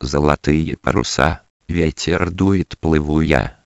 золотые паруса. Ветер дует плыву я.